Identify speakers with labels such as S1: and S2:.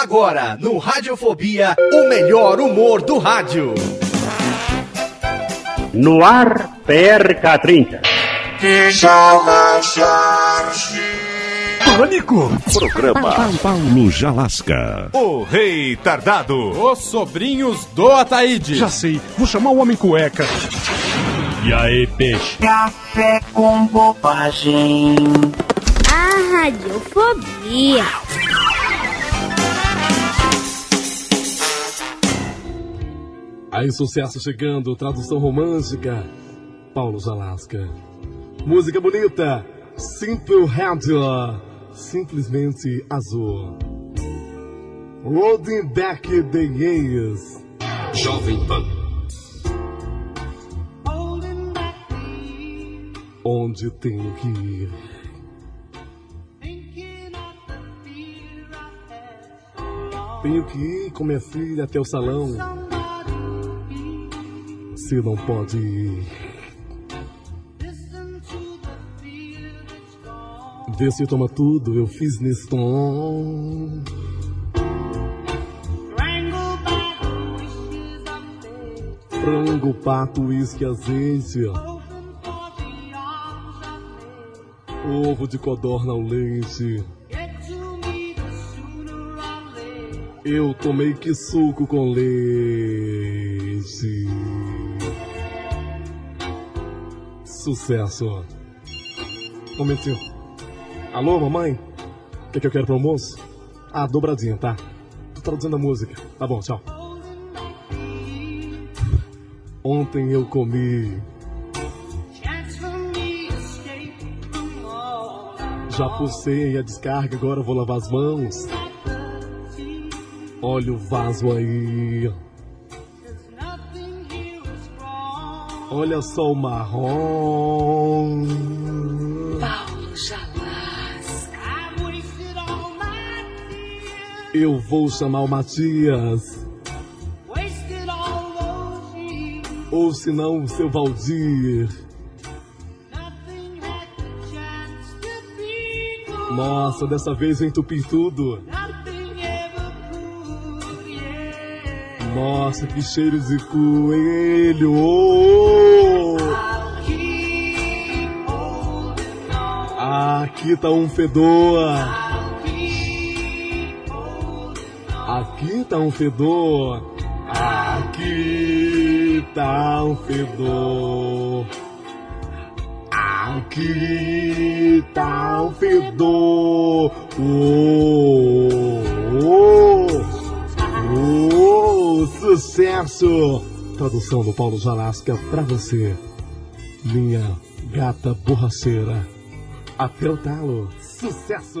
S1: Agora, no Radiofobia, o melhor humor do rádio.
S2: No ar, PRK30.
S3: Pânico!
S4: Programa Paulo Jalasca.
S5: O Rei Tardado.
S3: Os sobrinhos do Ataíde.
S6: Já sei, vou chamar o Homem Cueca.
S2: E aí, peixe?
S7: Café com bobagem.
S8: A radiofobia.
S6: Aí, sucesso chegando, tradução romântica. Paulo Jalasca. Música bonita. Simple Radio. Simplesmente azul. Rolling back the years.
S3: Jovem Pan.
S6: Onde tenho que ir? Tenho que ir com minha filha até o salão. Se não pode ir. Vê se toma tudo, eu fiz nesse tom. Frango, pato, uísque, azeite. Ovo de codorna ao leite. Eu tomei que suco com leite. Sucesso. Momentinho. Alô, mamãe? O que, que eu quero pro almoço? Ah, dobradinha, tá? Tô traduzindo a música. Tá bom, tchau. Ontem eu comi. Já pulsei a descarga, agora vou lavar as mãos. Olha o vaso aí. Olha só o marrom.
S7: Paulo Jalás.
S6: Eu vou chamar o Matias. Ou se não, o seu Valdir. Nossa, dessa vez eu entupi tudo. Nossa, que cheiro de coelho! Oh! Aqui tá um fedor. Aqui tá um fedor. Aqui tá um fedor. Aqui tá um fedor. Oh, oh, oh, sucesso! Tradução do Paulo Jalasca pra você, minha gata borracheira. Até o talo. Sucesso!